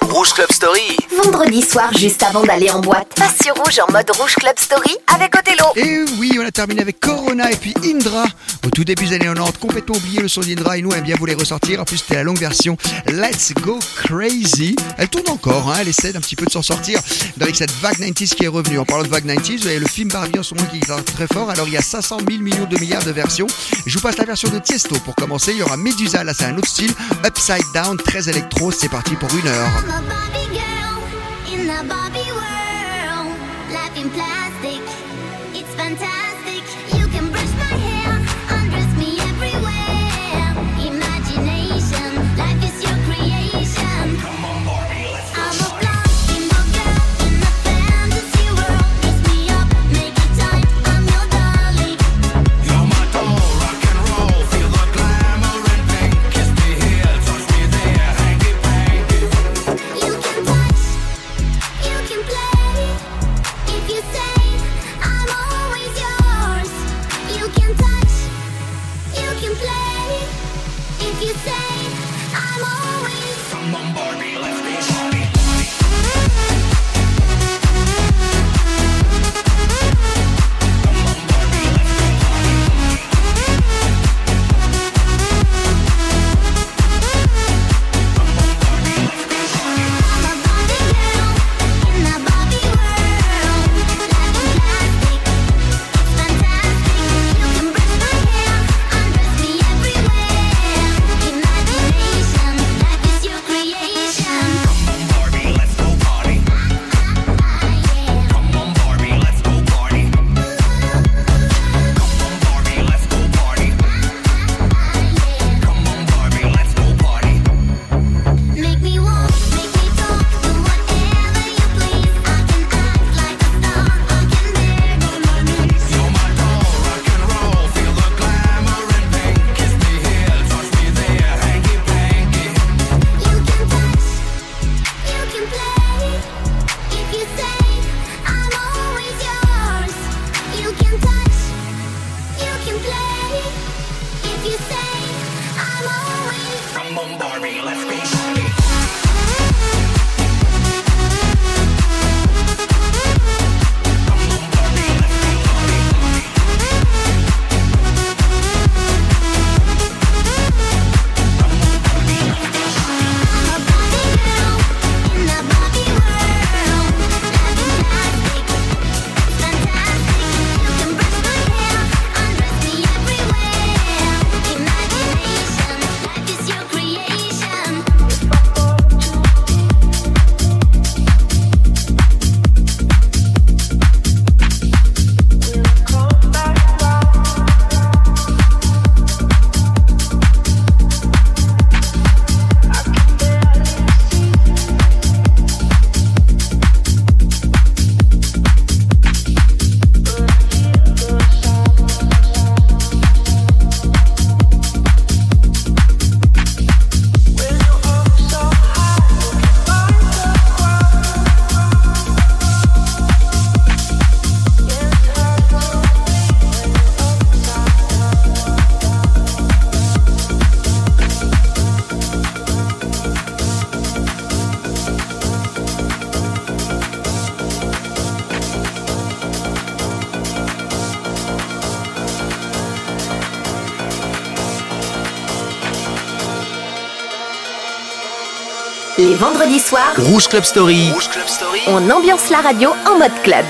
Rouge, Rouge Club Story. Vendredi soir, juste avant d'aller en boîte, passe sur Rouge en mode Rouge Club Story avec Othello. Et oui, on a terminé avec Corona et puis Indra. Au tout début des années 90, complètement oublié le son d'Indra et nous, on aime bien vous les ressortir. En plus, c'était la longue version Let's Go Crazy. Elle tourne encore, hein, elle essaie d'un petit peu de s'en sortir avec cette vague 90s qui est revenue. En parlant de vague 90s, vous avez le film Barbie en ce moment qui est très fort. Alors, il y a 500 000 millions de milliards de versions. Je vous passe la version de Tiesto pour commencer. Il y aura Medusa, là c'est un autre style. Upside Down, très électro. C'est parti pour une heure. I'm a Barbie girl in the Barbie world. Life in plastic, it's fantastic. Les vendredis soirs, Rouge Club Story. Rouge Club Story. on ambiance la radio en mode club.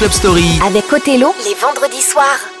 Club Story. Avec Othello, les vendredis soirs.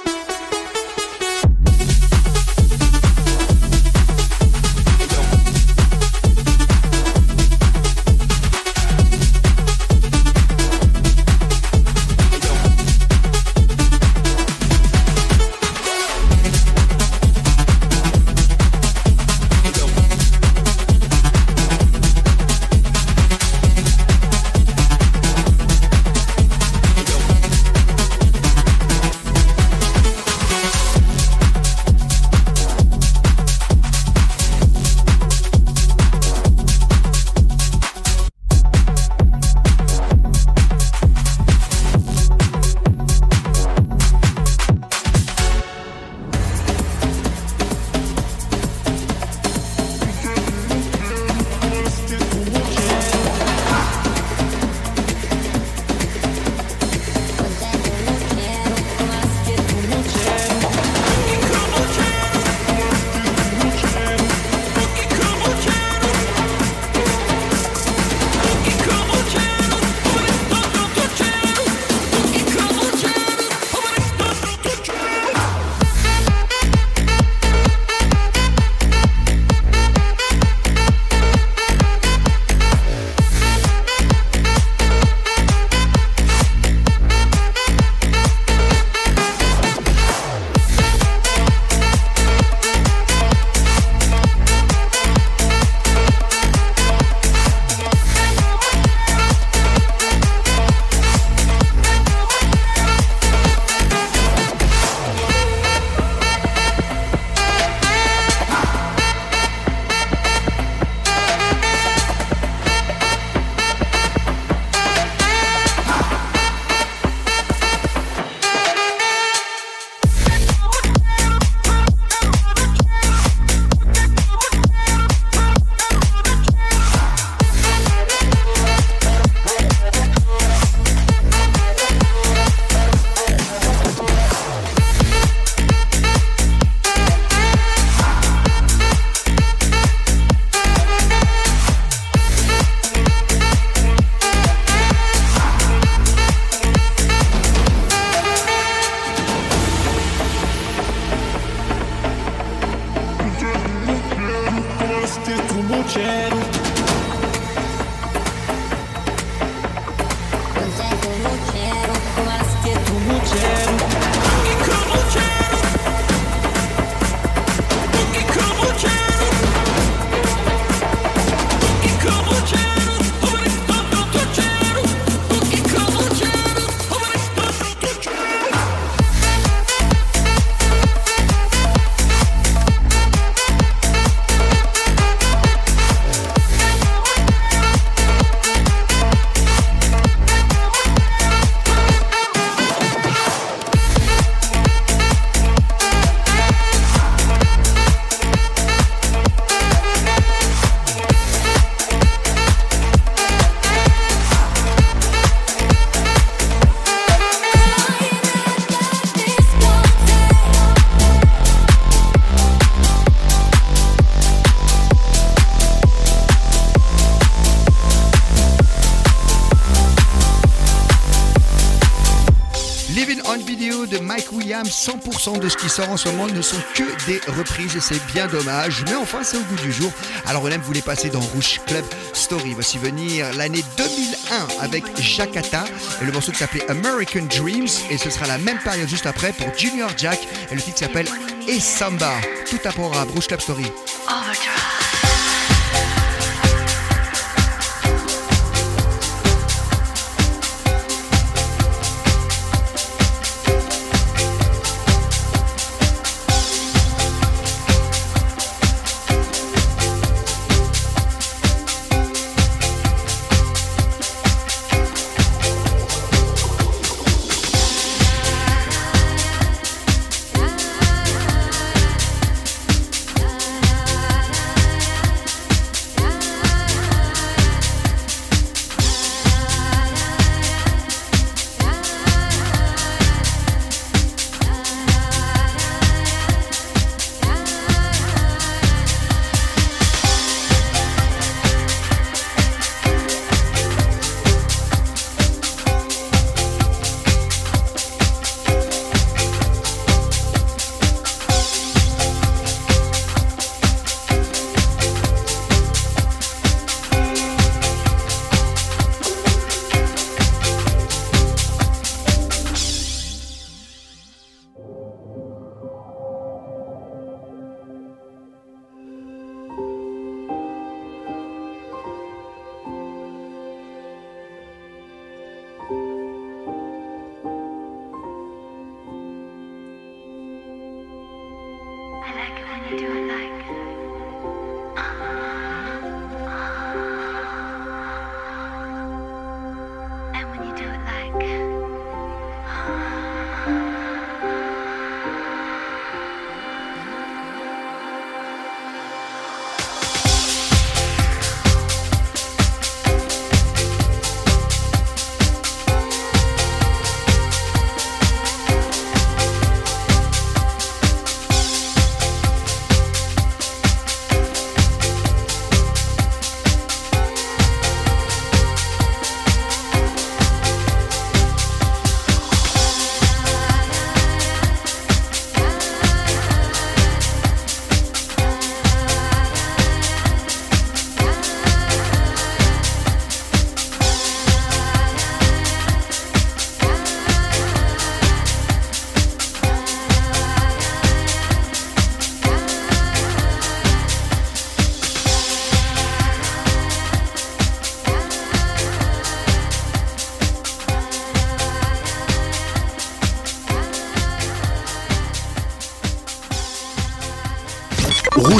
100% de ce qui sort en ce moment ne sont que des reprises et c'est bien dommage. Mais enfin, c'est au goût du jour. Alors, vous les passer dans Rouge Club Story. Voici venir l'année 2001 avec Jakarta et le morceau qui s'appelait American Dreams. Et ce sera la même période juste après pour Junior Jack et le titre s'appelle Et Samba. Tout à programme, Rouge Club Story.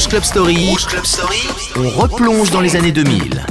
Rouge Club Story. On replonge dans les années 2000.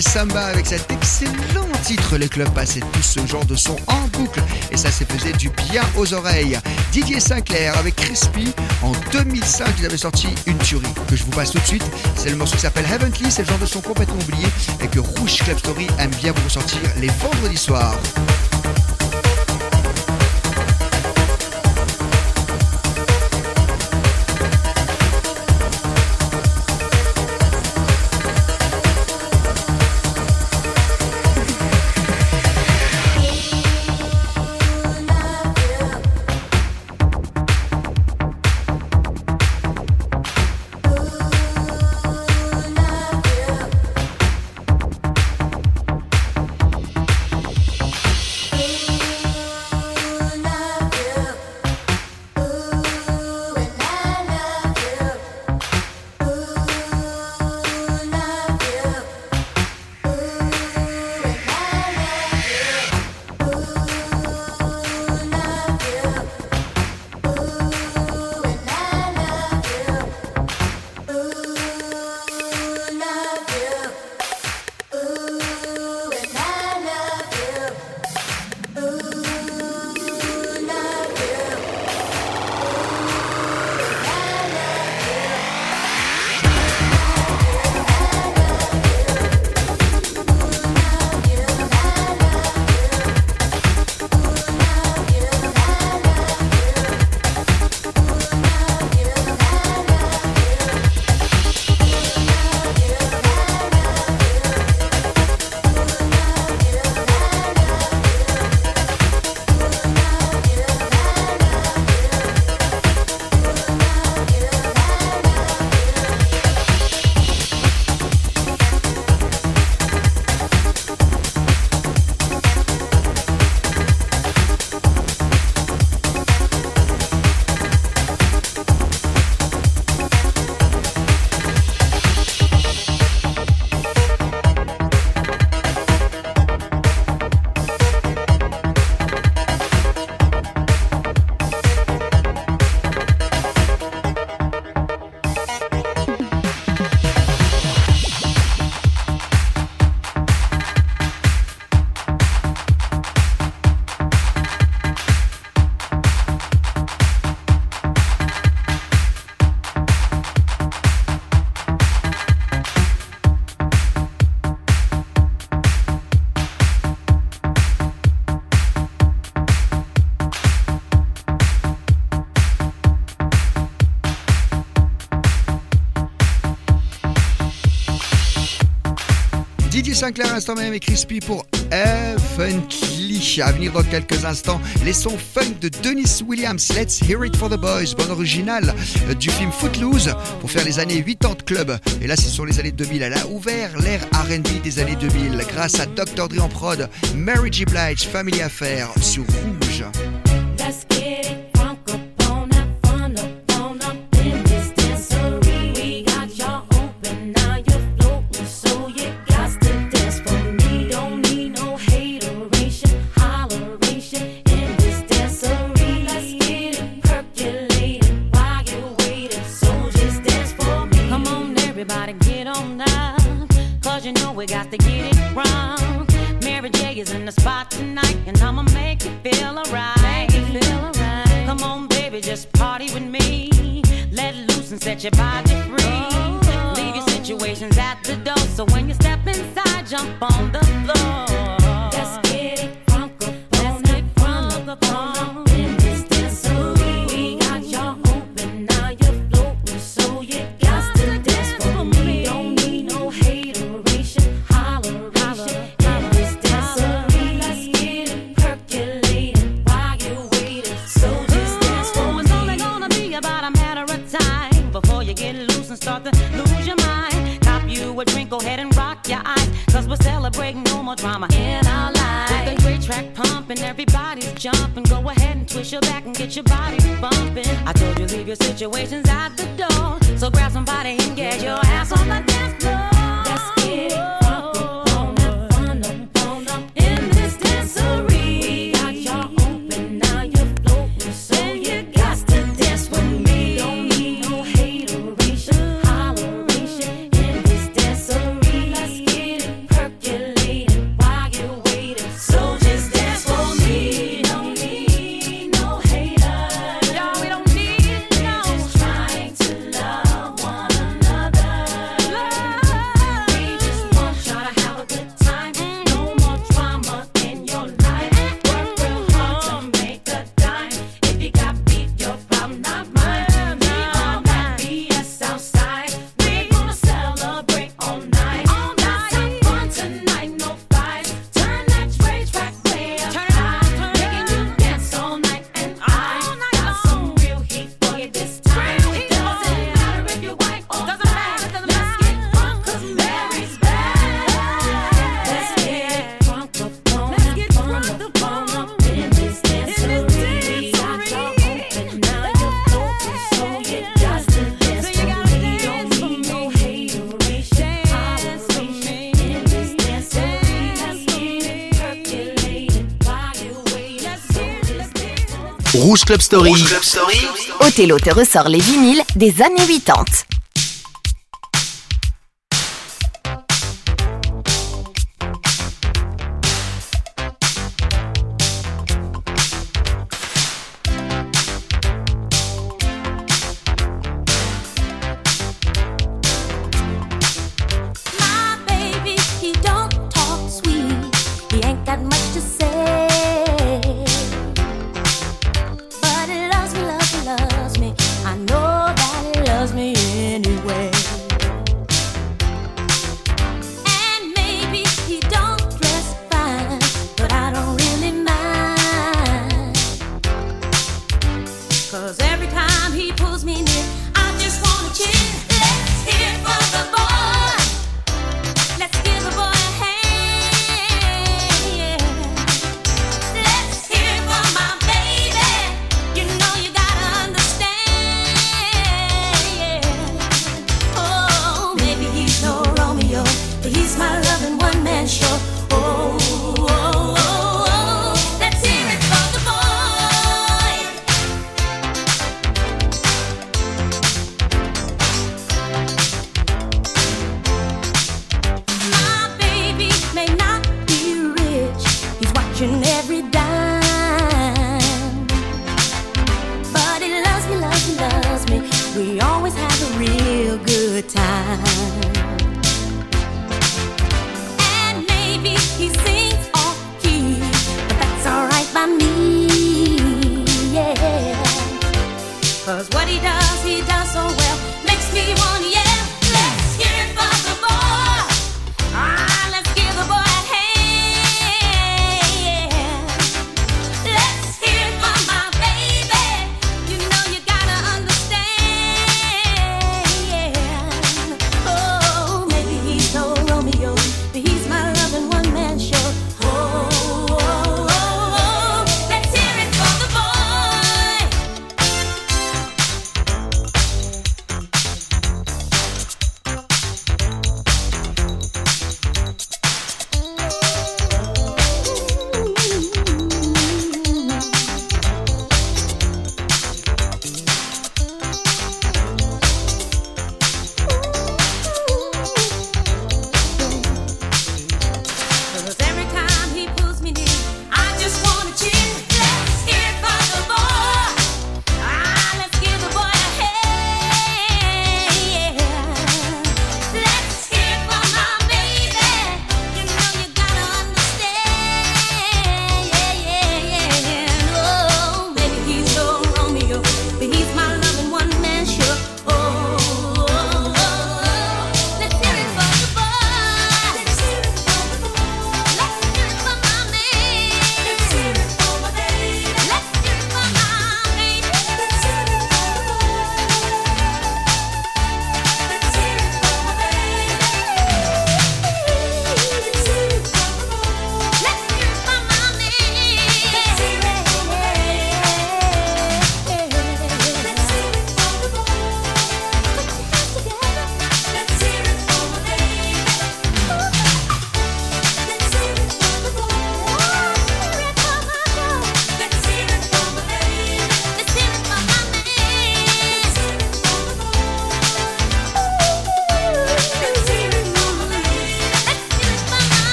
Samba avec cet excellent titre. Les clubs passaient tous ce genre de son en boucle et ça s'est faisait du bien aux oreilles. Didier Sinclair avec Crispy en 2005, il avait sorti une tuerie que je vous passe tout de suite. C'est le morceau qui s'appelle Heavenly, c'est le genre de son complètement oublié et que Rouge Club Story aime bien vous ressortir les vendredis soirs. Sinclair, instant même, et Crispy pour Funky. À venir dans quelques instants, les sons funk de Dennis Williams. Let's hear it for the boys. Bonne originale euh, du film Footloose pour faire les années 80 club. Et là, ce sont les années 2000. Elle a ouvert l'ère RB des années 2000 grâce à Dr. Dre en prod, Mary J. Blige, Family Affair sur Rouge. Wrong. Mary J is in the spot tonight, and I'ma make you feel alright. Come on, baby, just party with me. Let loose and set your body free. Oh. Leave your situations at the door, so when you step inside, jump on the floor. Twist your back and get your body bumping. I told you leave your situations at the door, so grab somebody and get your Club Story. Rouge te ressort les vinyles des années 80.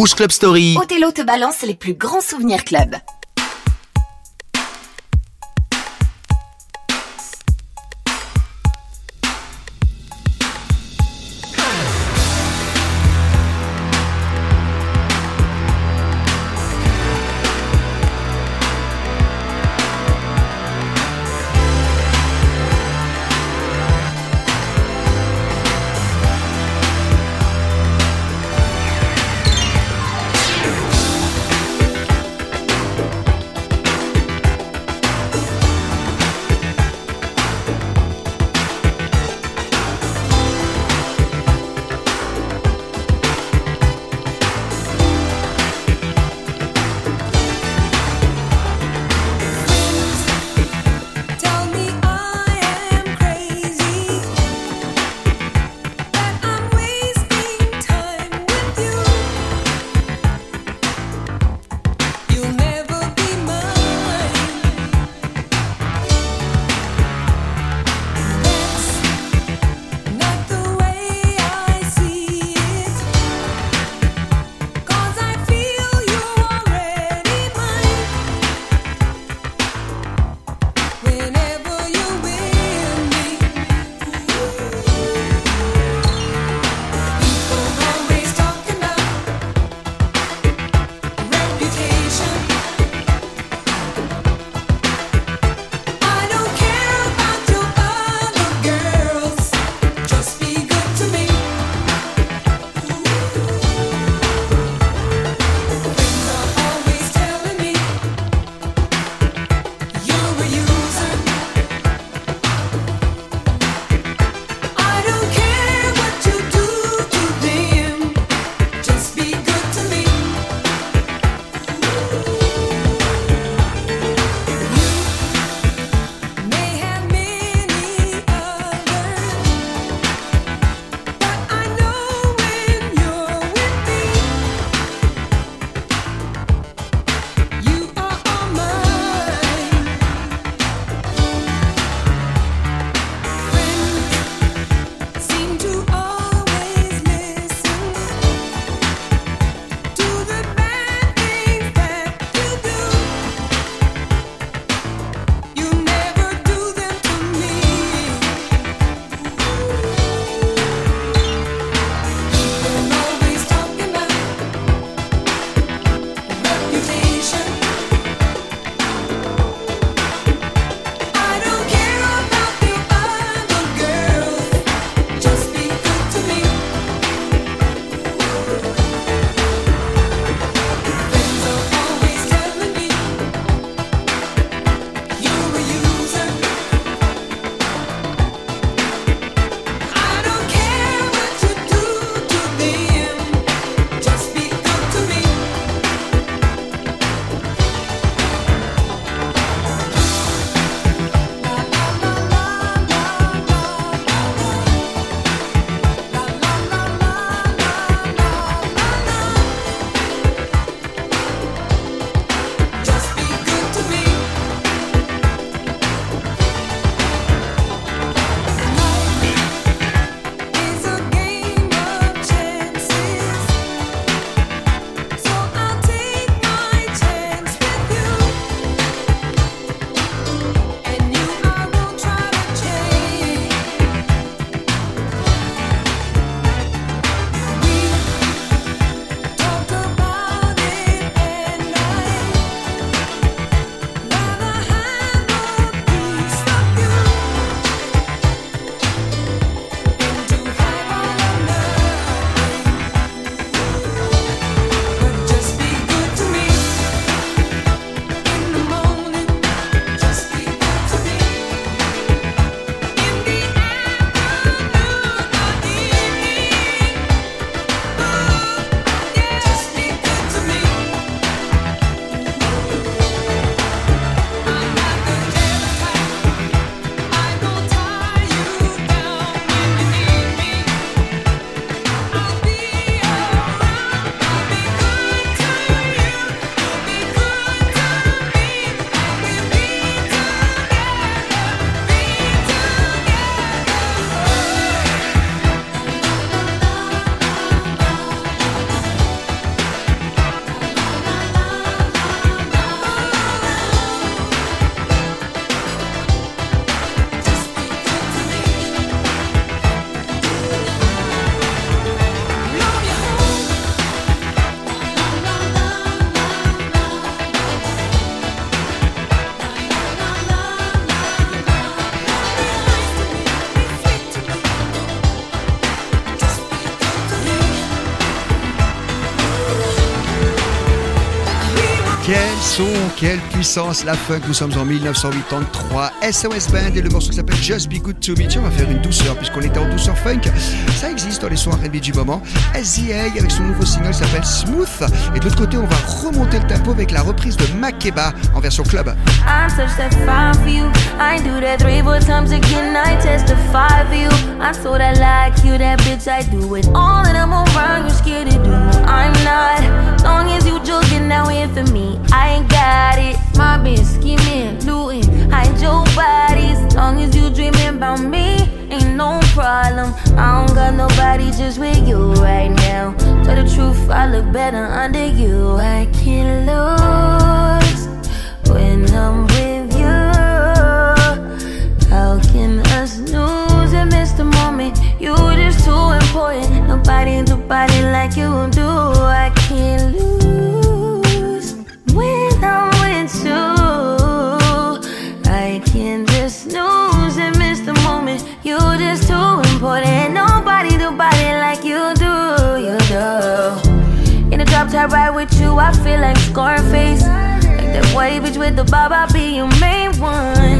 Rouge Club Story. Othello te balance les plus grands souvenirs club. Quelle puissance la funk. Nous sommes en 1983. SOS Band et le morceau qui s'appelle Just Be Good to Me. Tiens, on va faire une douceur puisqu'on était en douceur funk. Ça existe dans les sons R&B du moment. SZA avec son nouveau single qui s'appelle Smooth. Et de l'autre côté, on va remonter le tempo avec la reprise de Makeba en version club. I touch that you. I do that three, again. I you. Like you, that bitch. I do it all, and I'm. You're scared to do. I'm not. Long as you joking, now here for me. I ain't got it. Bitch scheming, looting, hide your bodies. Long as you dreaming about me, ain't no problem. I don't got nobody just with you right now. Tell the truth, I look better under you. I can't lose when I'm with you. How can us lose and miss the moment? You just too important. Nobody do body like you do. I can't lose when I'm with you. I can just snooze and miss the moment. You just too important. Nobody do body like you do. You do. In a drop top ride with you, I feel like Scarface. Like that white bitch with the bob, I'll be your main one.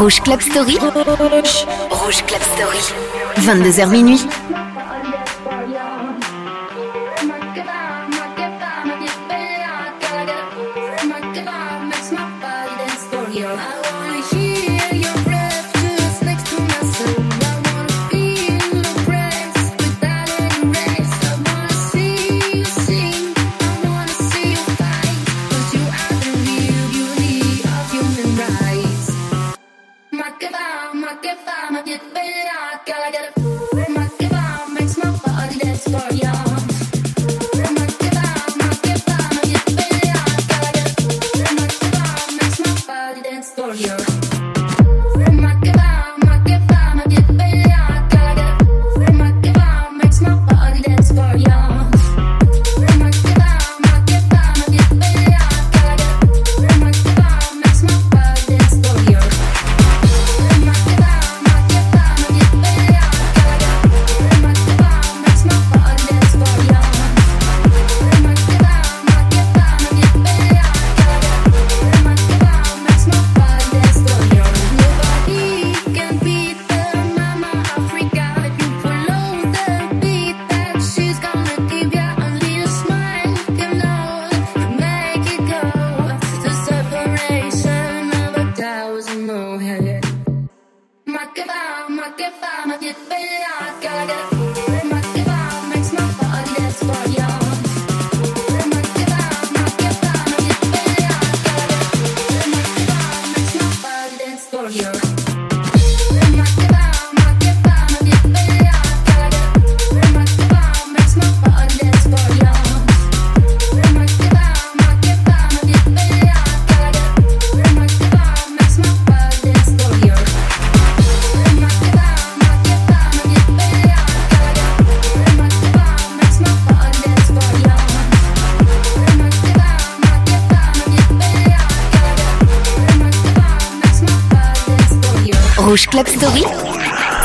Rouge Club Story. Rouge Club Story. 22h minuit.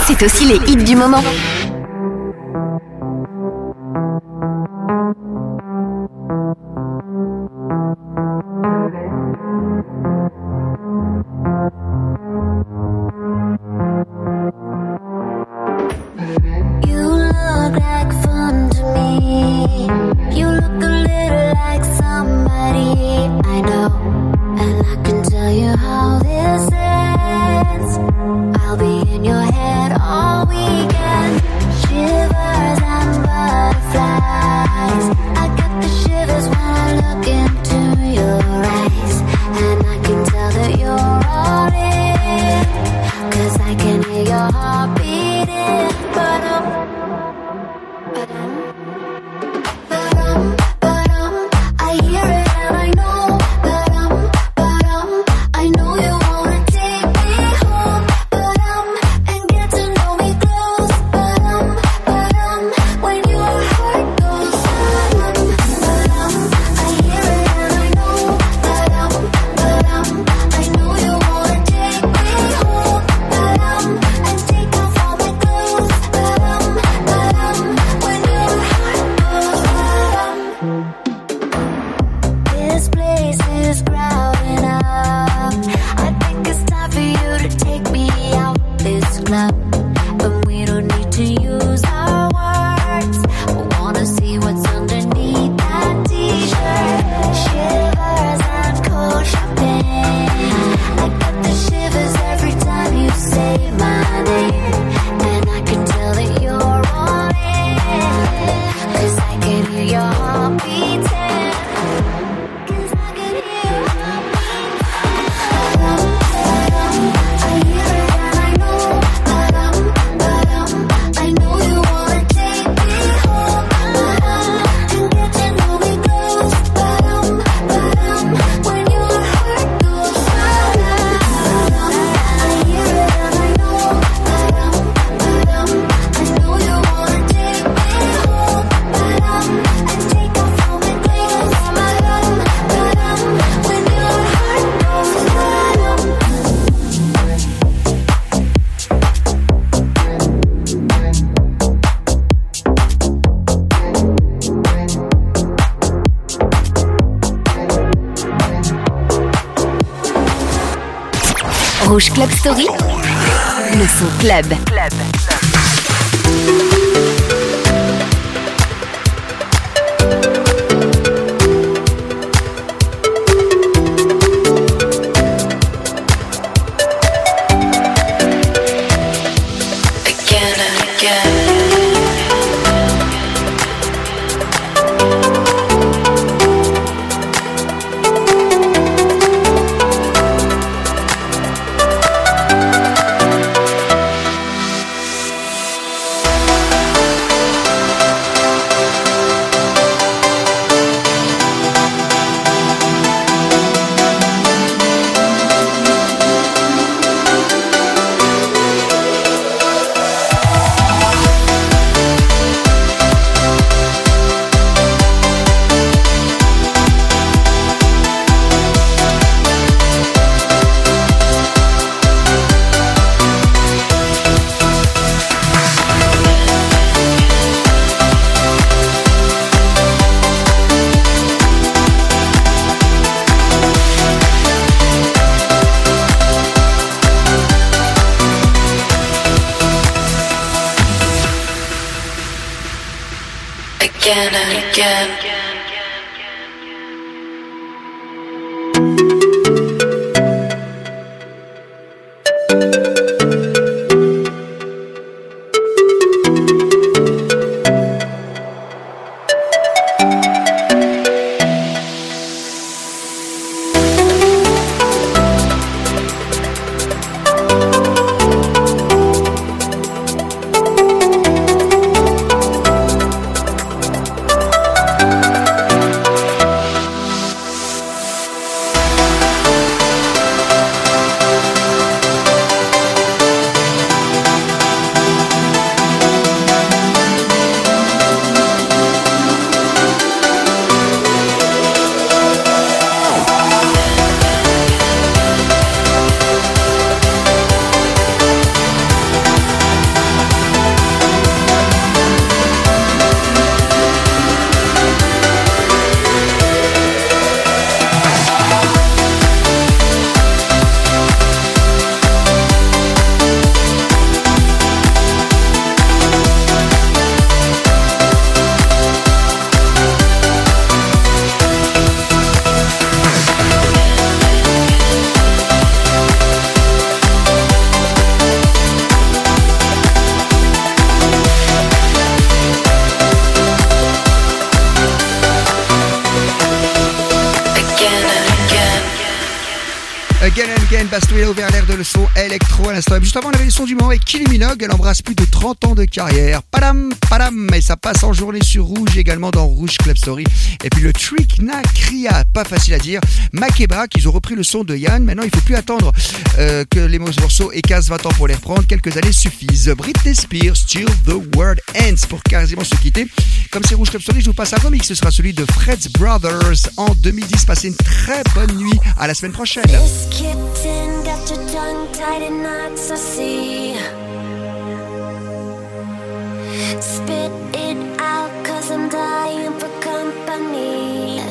C'est aussi les hits du moment. Story, le son club. club. Basto a ouvert l'air de le son électro à l'instant. Juste avant, on avait le son du moment avec Kylie Minogue. Elle embrasse plus de 30 ans de carrière. Padam, padam. Et ça passe en journée sur Rouge également dans Rouge Club Story. Et puis le Trick Na Kria, pas facile à dire. Makeba, qu'ils ont repris le son de Yann. Maintenant, il faut plus attendre euh, que les morceaux et casse 20 ans pour les reprendre. Quelques années suffisent. Britney Spears, Till the World Ends pour quasiment se quitter. Comme c'est Rouge Club Story, je vous passe un remix. Ce sera celui de Fred's Brothers en 2010. Passez une très bonne nuit. À la semaine prochaine. Spit it out, cause I'm dying for company.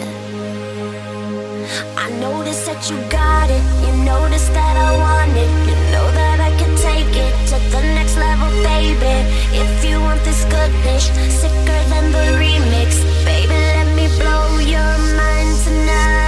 I notice that you got it, you notice that I want it. You know that I can take it to the next level, baby. If you want this goodness, sicker than the remix, baby, let me blow your mind tonight.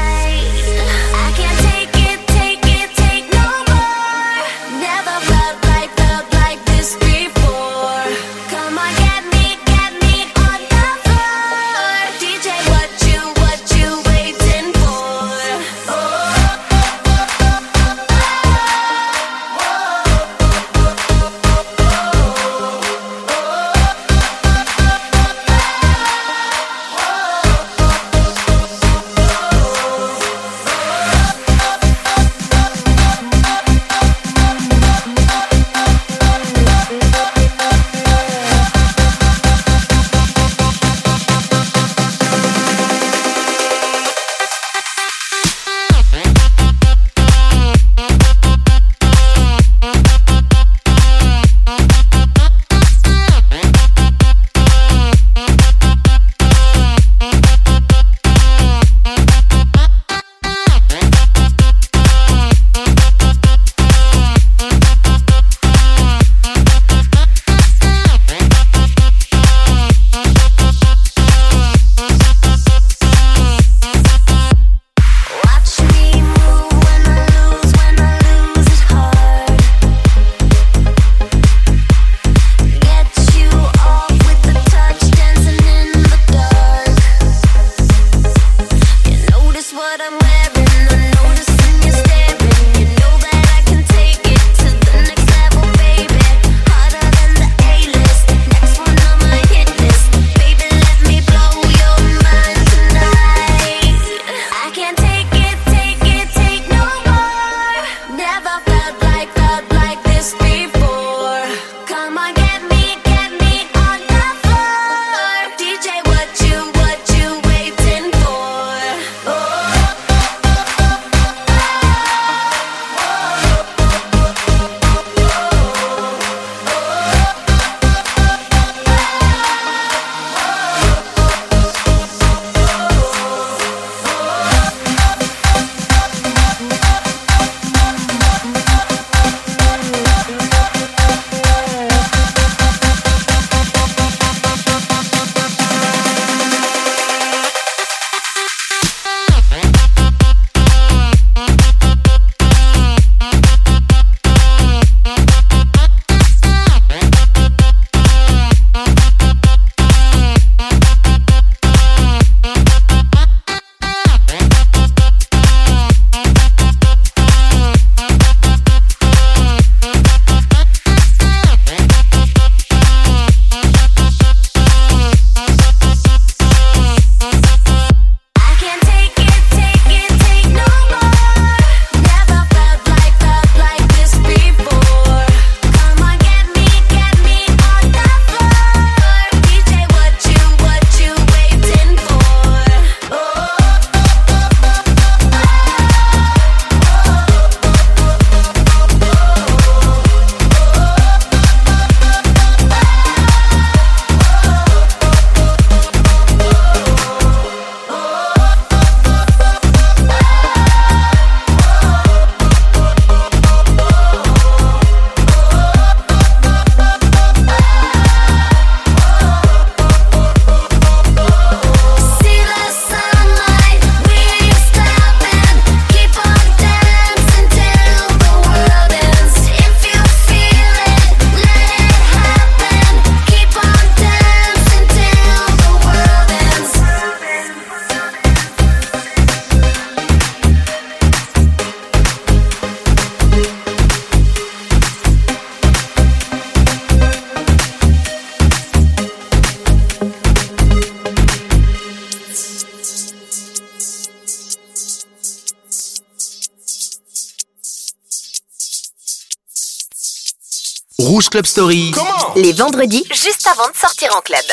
Club Story. Les vendredis, juste avant de sortir en club.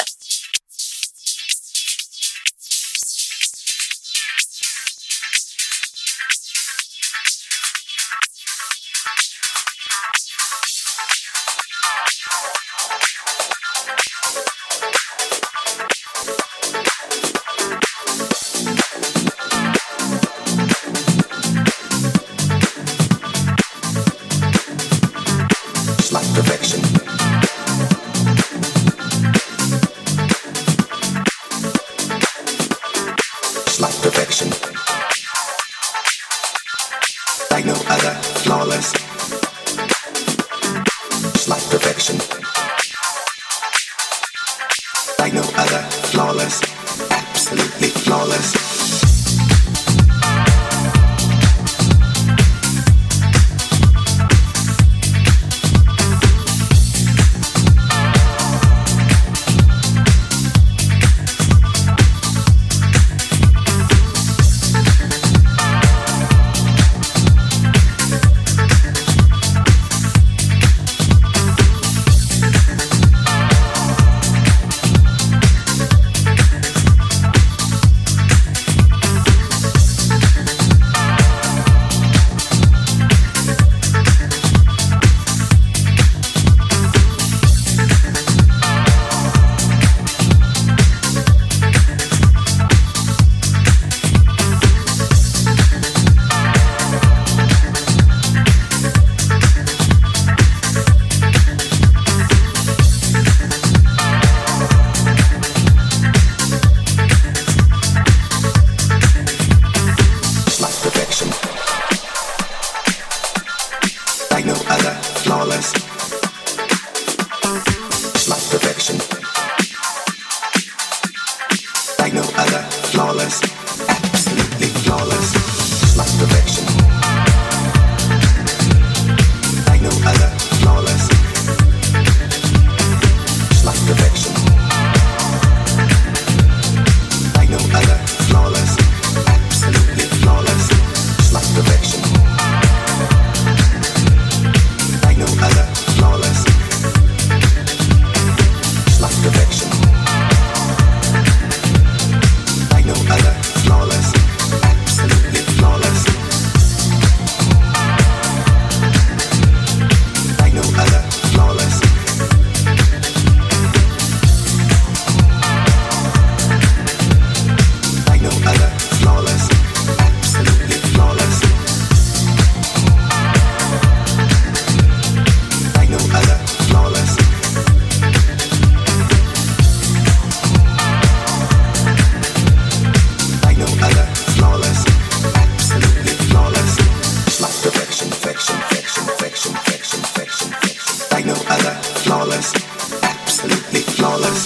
absolutely flawless.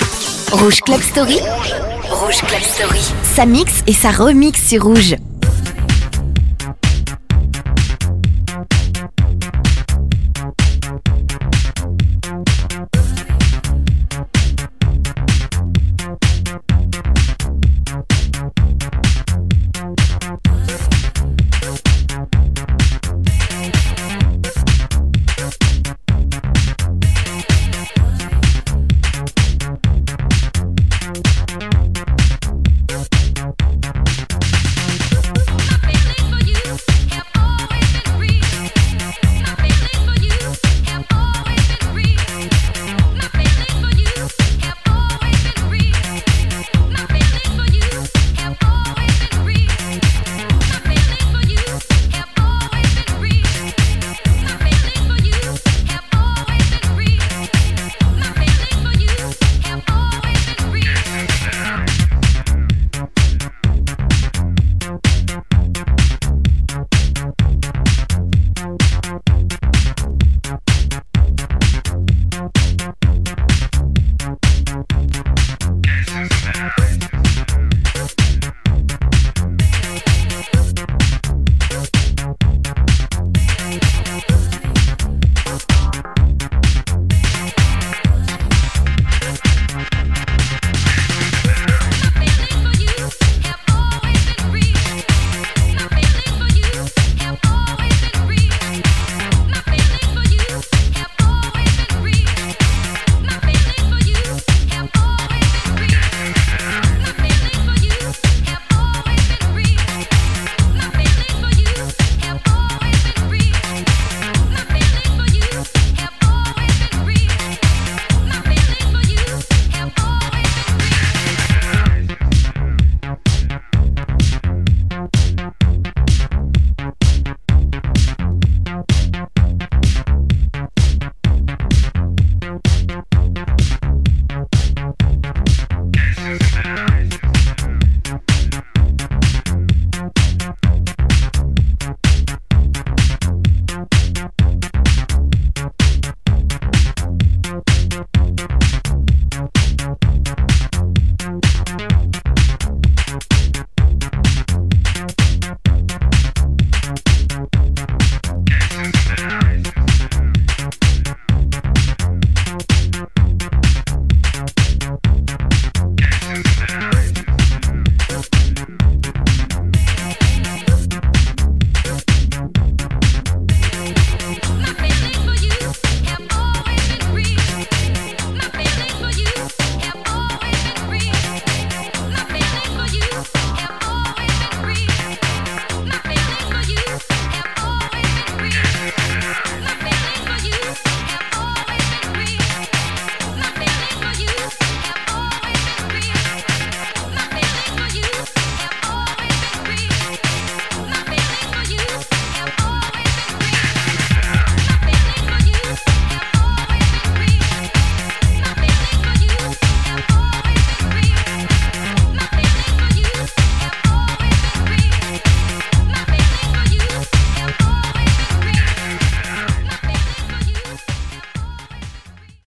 Rouge Club Story. Rouge Club Story. Ça mixe et ça remix sur Rouge.